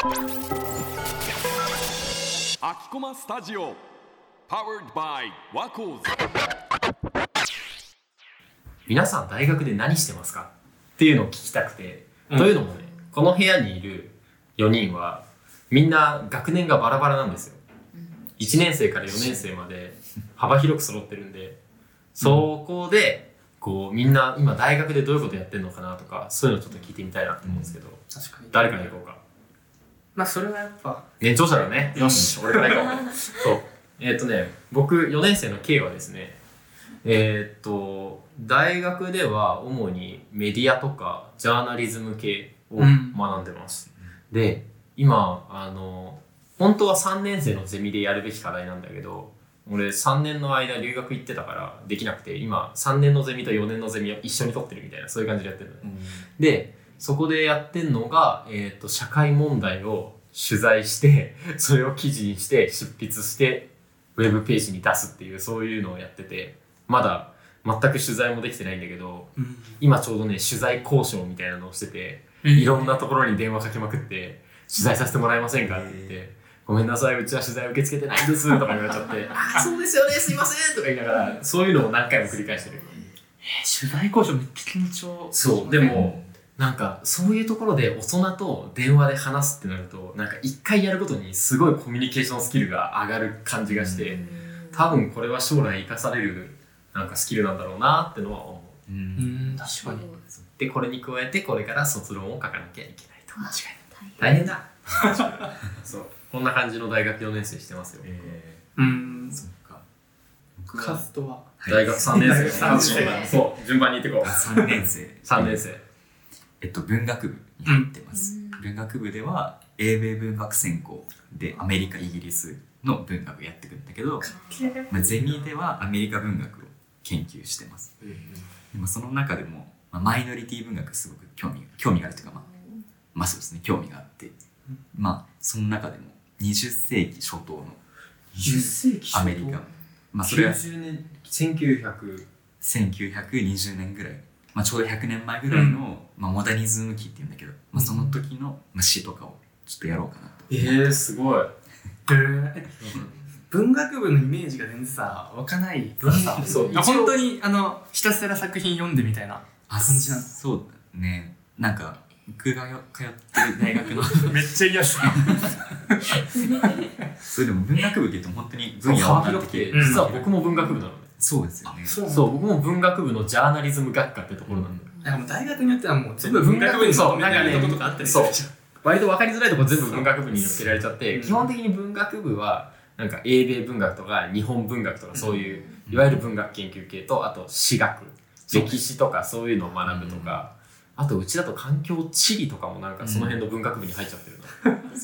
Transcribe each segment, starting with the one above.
秋駒スタジオ Powered by ワコーズ皆さん大学で何してますか？っていうのを聞きたくて、うん。というのもねこの部屋にいる4人はみんな学年がバラバラなんですよ。1年生から4年生まで幅広く揃ってるんでそこでこうみんな今大学でどういうことやってるのかなとかそういうのちょっと聞いてみたいなと思うんですけど、確かに。誰から行こうか？まあそれはやっぱ年長者だね。よし俺から行こう。そう。えーっとね僕4年生の K はですねえーっと大学では主にメディアとかジャーナリズム系をうん。学んでます、で今あの本当は3年生のゼミでやるべき課題なんだけど俺3年の間留学行ってたからできなくて今3年のゼミと4年のゼミを一緒に取ってるみたいなそういう感じでやってるのね、でそこでやってんのが、えー、と社会問題を取材して それを記事にして執筆してウェブページに出すっていうそういうのをやっててまだ全く取材もできてないんだけどうん今ちょうどね取材交渉みたいなのをしててえーいろんなところに電話かけまくって取材させてもらえませんかって言って。ごめんなさい、うちは取材受け付けてないんですとか言われちゃって、あ あ、そうですよね、すいませんとか言いながら、そういうのを何回も繰り返してる。取材交渉めっちゃ緊張そう、でも、なんか、そういうところで大人と電話で話すってなると、なんか一回やるごとにすごいコミュニケーションスキルが上がる感じがして、多分これは将来生かされる、なんかスキルなんだろうなってのは思う。うん。確かに。で、これに加えて、これから卒論を書かなきゃいけないと。間違大変だ。そう。こんな感じの大学4年生してますよ。うん。そっか。カズとは。大学3年生。大学三年生。そう、順番に行ってこう。3年生。3年生。えっと文学部に入ってます、文学部では英米文学専攻でアメリカイギリスの文学をやってくるんだけど、まあ、ゼミではアメリカ文学を研究してます。でもその中でも、まあ、マイノリティ文学すごく興味興味があるというかまあ、まあそうですね興味があって。まあその中でも20世紀初頭の10世紀アメリカ。まあそれは90年、1900、1920年ぐらい、まあ、ちょうど100年前ぐらいの、まあ、モダニズム期っていうんだけど、まあ、その時の、まあ、詩とかをちょっとやろうかなと。えー、すごい。文学部のイメージが全然さ湧かないからさ。そう。あ本当にあのひたすら作品読んでみたいなあ感じなんだそうだね。なんか、僕がよ通ってる大学の、めっちゃ嫌さそれでも文学部って言っても本当に分野幅分か広くて、って。きて、実は僕も文学部なのね。そうですよね。そうそう、僕も文学部のジャーナリズム学科ってところなんだ。よ。なんかもう大学によってはもう全部文学部にまとめられるとことかあったりするじゃん。割と分かりづらいところ全部文学部に乗っけられちゃって、う。ん基本的に文学部は、なんか英米文学とか日本文学とかそういう、いわゆる文学研究系と、あと史学、歴史とかそういうのを学ぶとか、あとうちだと環境地理とかもなんかその辺の文学部に入っちゃってるの。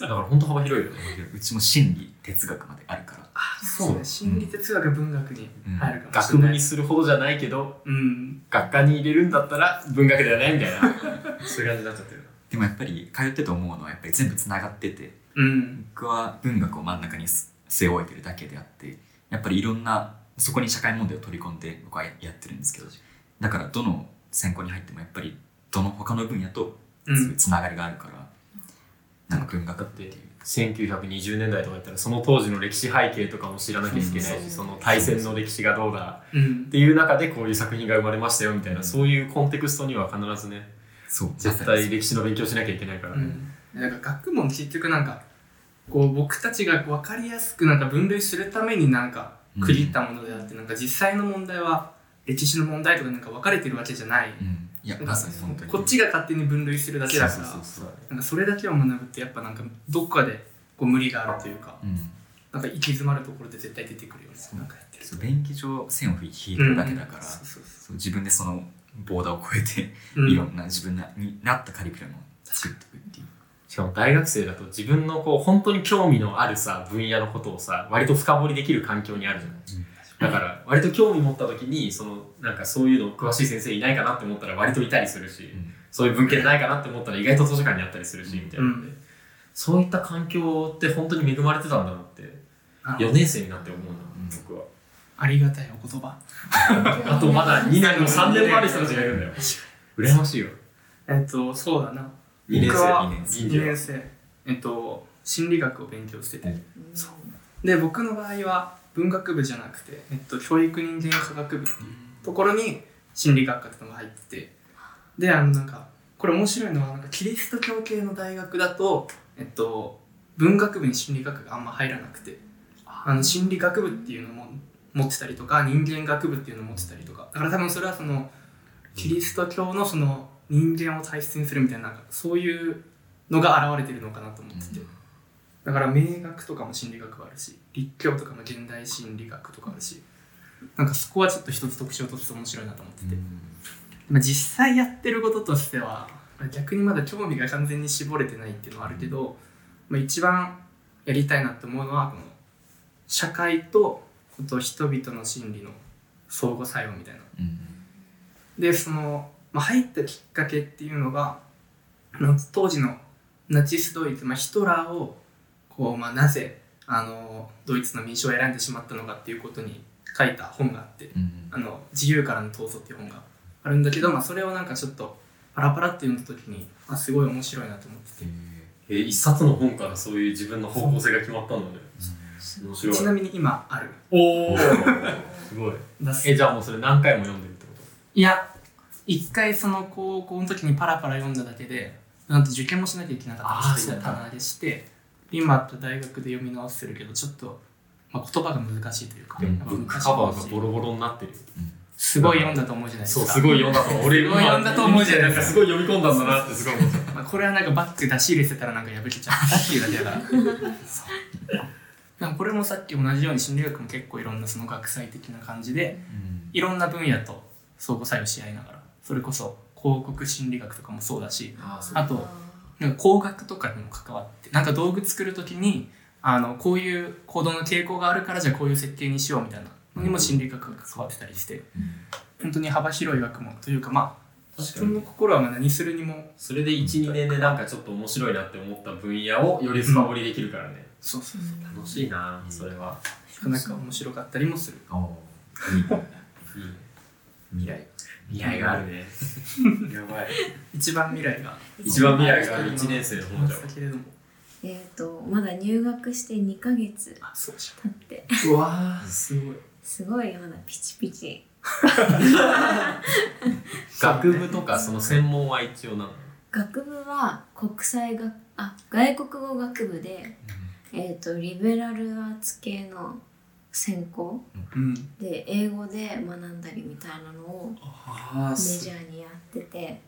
だから本当幅広いよね。うちも心理、哲学まであるから。そう。ね心理哲学文学に入るかもし学れない。部にするほどじゃないけど、うん学科に入れるんだったら文学だよねみたいな。そういう感じになっちゃってる。でもやっぱり通ってて思うのはやっぱり全部つながってて、うん。僕は文学を真ん中にす据え置いてるだけであってやっぱりいろんなそこに社会問題を取り込んで僕はやってるんですけどだからどの専攻に入ってもやっぱりどの他の分野とうん。つながりがあるから、なんか文学だって1920年代とか言ったらその当時の歴史背景とかも知らなきゃいけないしその大戦の歴史がどうだうん。っていう中でこういう作品が生まれましたよみたいなそういうコンテクストには必ずね絶対歴史の勉強しなきゃいけないから。ね、うん。なんか学問結局なんかこう僕たちが分かりやすくなんか分類するためになんか区切ったものであって、なんか実際の問題は歴史の問題とかなんか分かれてるわけじゃない、うん、いやまさに本当に。こっちが勝手に分類するだけだから。そうそうそうなんかそれだけを学ぶってやっぱなんかどっかでこう無理があるというか。うん。なんか行き詰まるところで絶対出てくるよね。なんかやってるそう便宜上線を引いてるだけだから、そう自分でそのボーダーを超えて、うん。いろんな自分になったカリキュラムを作っていくっていう。しかも大学生だと自分のこう本当に興味のあるさ分野のことをさ割と深掘りできる環境にあるじゃない、だから割と興味持った時にそのなんかそういうの詳しい先生いないかなって思ったら割といたりするし、ん。そういう文献ないかなって思ったら意外と図書館にあったりするし、みたいな。ので、うん。そういった環境って本当に恵まれてたんだなってあ。4年生になって思うな、僕は。ありがたいお言葉。あとまだ2年も3年もある人たちがいるんだよ。羨ましいよえっとそうだな。2年生僕は2年生。2年生。えっと、心理学を勉強してて、で僕の場合は文学部じゃなくて、えっと、教育人間科学部っていうところに心理学科っていうのが入ってて。であのなんかこれ面白いのはなんかキリスト教系の大学だと、えっと、文学部に心理学があんま入らなくて。あの心理学部っていうのも持ってたりとか人間学部っていうのを持ってたりとか。だから多分それはそのキリスト教のその人間を大切にするみたいななんかそういうのが現れてるのかなと思ってて、だから名学とかも心理学はあるし立教とかも現代心理学とかあるしなんかそこはちょっと一つ特徴として面白いなと思ってて、まあ、実際やってることとしては逆にまだ興味が完全に絞れてないっていうのはあるけど、まあ、一番やりたいなって思うのはこの社会とこと人々の心理の相互作用みたいな。でその、まあ、入ったきっかけっていうのが当時のナチスドイツ、まあ、ヒトラーをこう、まあ、なぜあのドイツの民主を選んでしまったのかっていうことに書いた本があって「あの自由からの闘争」っていう本があるんだけど、まあ、それをなんかちょっとパラパラって読んだ時にあすごい面白いなと思ってて。え一冊の本からそういう自分の方向性が決まったんだね面白いちなみに今ある。おおすごい。えじゃあもうそれ何回も読んでるってこと？いや一回その高校の時にパラパラ読んだだけでなんと受験もしなきゃいけなかったりして棚でして今と大学で読み直してるけどちょっと、まあ、言葉が難しいというか、でもブックカバーがボロボロになってる。すごい読んだと思うじゃないですか。そうすごい読んだと思う。俺すごい読んだと思うじゃないですか。すごい読み込んだんだなってすごい思った。まあ、これはなんかバッグ出し入れてたらなんか破けちゃったっていう。だけだからそうこれもさっき同じように心理学も結構いろんなその学際的な感じでいろんな分野と相互作用し合いながらそれこそ広告心理学とかもそうだしああとなんか工学とかにも関わってなんか道具作る時にあのこういう行動の傾向があるからじゃあこういう設計にしようみたいなのにも心理学が関わってたりして、本当に幅広い学問というかまあ自分の心はまあ何するにもそれで12年でなんかちょっと面白いなって思った分野をより深掘りできるからね、そうそうそう。楽しいなそれは、なんか面白かったりもする。いいね 未来未来があるね。やばい。一番未来が。一番未来がある。1年生の本じゃんだけれどもえっ、とまだ入学して2ヶ月あそうじ経って。うわー。すごい。すごいまだピチピチ。学部とかその専門は一応なの？学部は国際学あ外国語学部で、えっ、とリベラルアーツ系の専攻。うん。で英語で学んだりみたいなのをメジャーにやってて。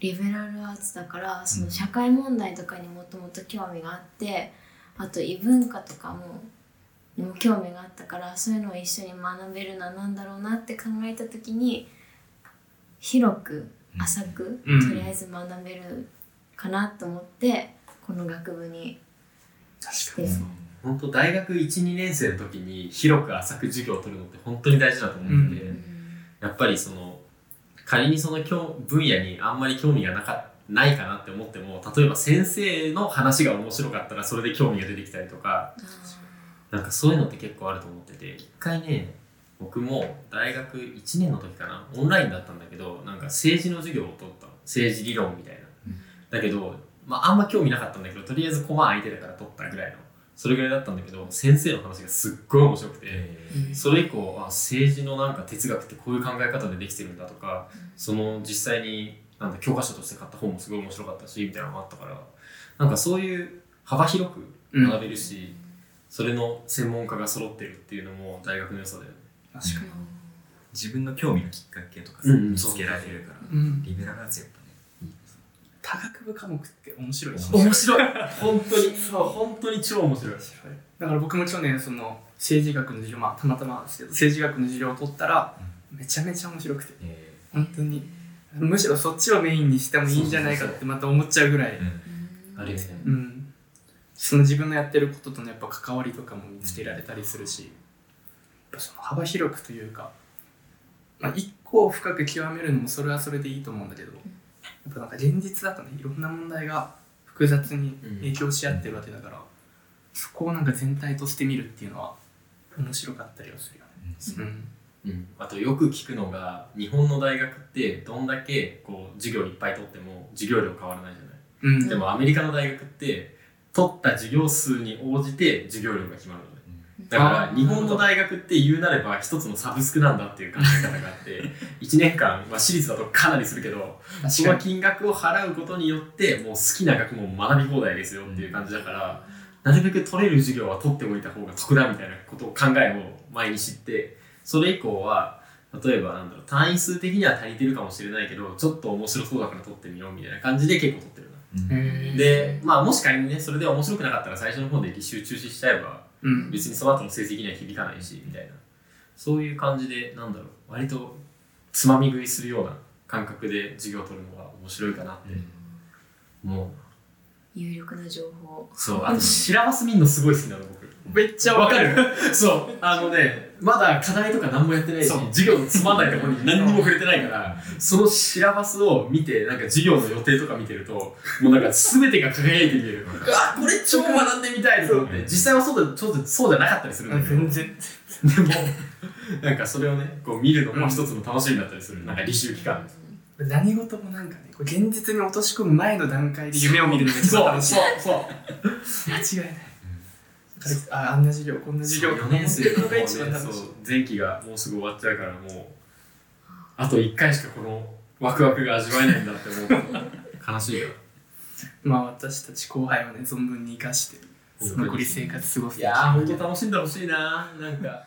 リベラルアーツだからその社会問題とかにもともと興味があってあと異文化とかもにも興味があったからそういうのを一緒に学べるのは何だろうなって考えた時に広く浅く、うん。とりあえず学べるかなと思ってこの学部に確かして本当大学12年生の時に広く浅く授業を取るのって本当に大事だと思ってて、うやっぱりその仮にその興分野にあんまり興味がなかないかなって思っても例えば先生の話が面白かったらそれで興味が出てきたりとかなんかそういうのって結構あると思ってて一回ね僕も大学1年の時かなオンラインだったんだけどなんか政治の授業を取ったの。政治理論みたいな、だけど、まあ、あんま興味なかったんだけどとりあえずコマ空いてたから取ったぐらいのそれぐらいだったんだけど先生の話がすっごい面白くて、それ以降あ政治のなんか哲学ってこういう考え方でできてるんだとか、その実際になんだ教科書として買った本もすごい面白かったしみたいなのがあったからなんかそういう幅広く学べるし、それの専門家が揃ってるっていうのも大学の良さだよね。確か自分の興味のきっかけとか見つけられるからに、うん、リベラルアーツやっぱね多学部科目って面白いし。面白い。本当に。そう。本当に超面白い。だから僕も去年その政治学の授業まあたまたまですけど政治学の授業を取ったらめちゃめちゃ面白くて。え本当に。むしろそっちをメインにしてもいいんじゃないかってまた思っちゃうぐらい。ーうん。あれねうん。その自分のやってることとのやっぱ関わりとかも見つけられたりするしやっぱその幅広くというか、まあ、一個を深く極めるのもそれはそれでいいと思うんだけどやっぱなんか現実だとねいろんな問題が複雑に影響し合ってるわけだから、そこをなんか全体として見るっていうのは面白かったりはするよね。うん。う。ん、あとよく聞くのが日本の大学ってどんだけこう授業いっぱい取っても授業料変わらないじゃない、うん。でもアメリカの大学って取った授業数に応じて授業料が決まるの。ねだから日本の大学って言うなれば一つのサブスクなんだっていう考え方があって 1年間、まあ、私立だとかなりするけどその金額を払うことによってもう好きな学問を学び放題ですよっていう感じだから、なるべく取れる授業は取っておいた方が得だみたいなことを考えを前に知ってそれ以降は例えばなんだろう単位数的には足りてるかもしれないけどちょっと面白そうだから取ってみようみたいな感じで結構取ってるな。でまあもし仮にねそれで面白くなかったら最初の方で履修中止しちゃえばうん。別にその後の成績には響かないしみたいな。そういう感じでなんだろう。割とつまみ食いするような感覚で授業を取るのが面白いかなって、も有力な情報。うそうあとシラバス見んのすごい好きなの僕めっちゃわかる。そう。あのねまだ課題とか何もやってないしそう。授業のつまんないところに何にも触れてないからそのシラバスを見てなんか授業の予定とか見てるともうなんか全てが輝いて見えるうわこれ超学んでみたいと思って実際はそうだそうだそうじゃなかったりするんだけど。全然。でもなんかそれをねこう見るのも一つの楽しみだったりする、なんか履修期間何事もなんかねこれ現実に落とし込む前の段階で夢を見るのが一そう番楽しい。そう。間違いないああんな授業こんな授業。4年生ののが一番楽しい。そう前期がもうすぐ終わっちゃうからもうあと1回しかこのワクワクが味わえないんだって思うと悲しいよ。まあ私たち後輩はね存分に生かして残り生活過ごすいやーほんと楽しんでほしいななんか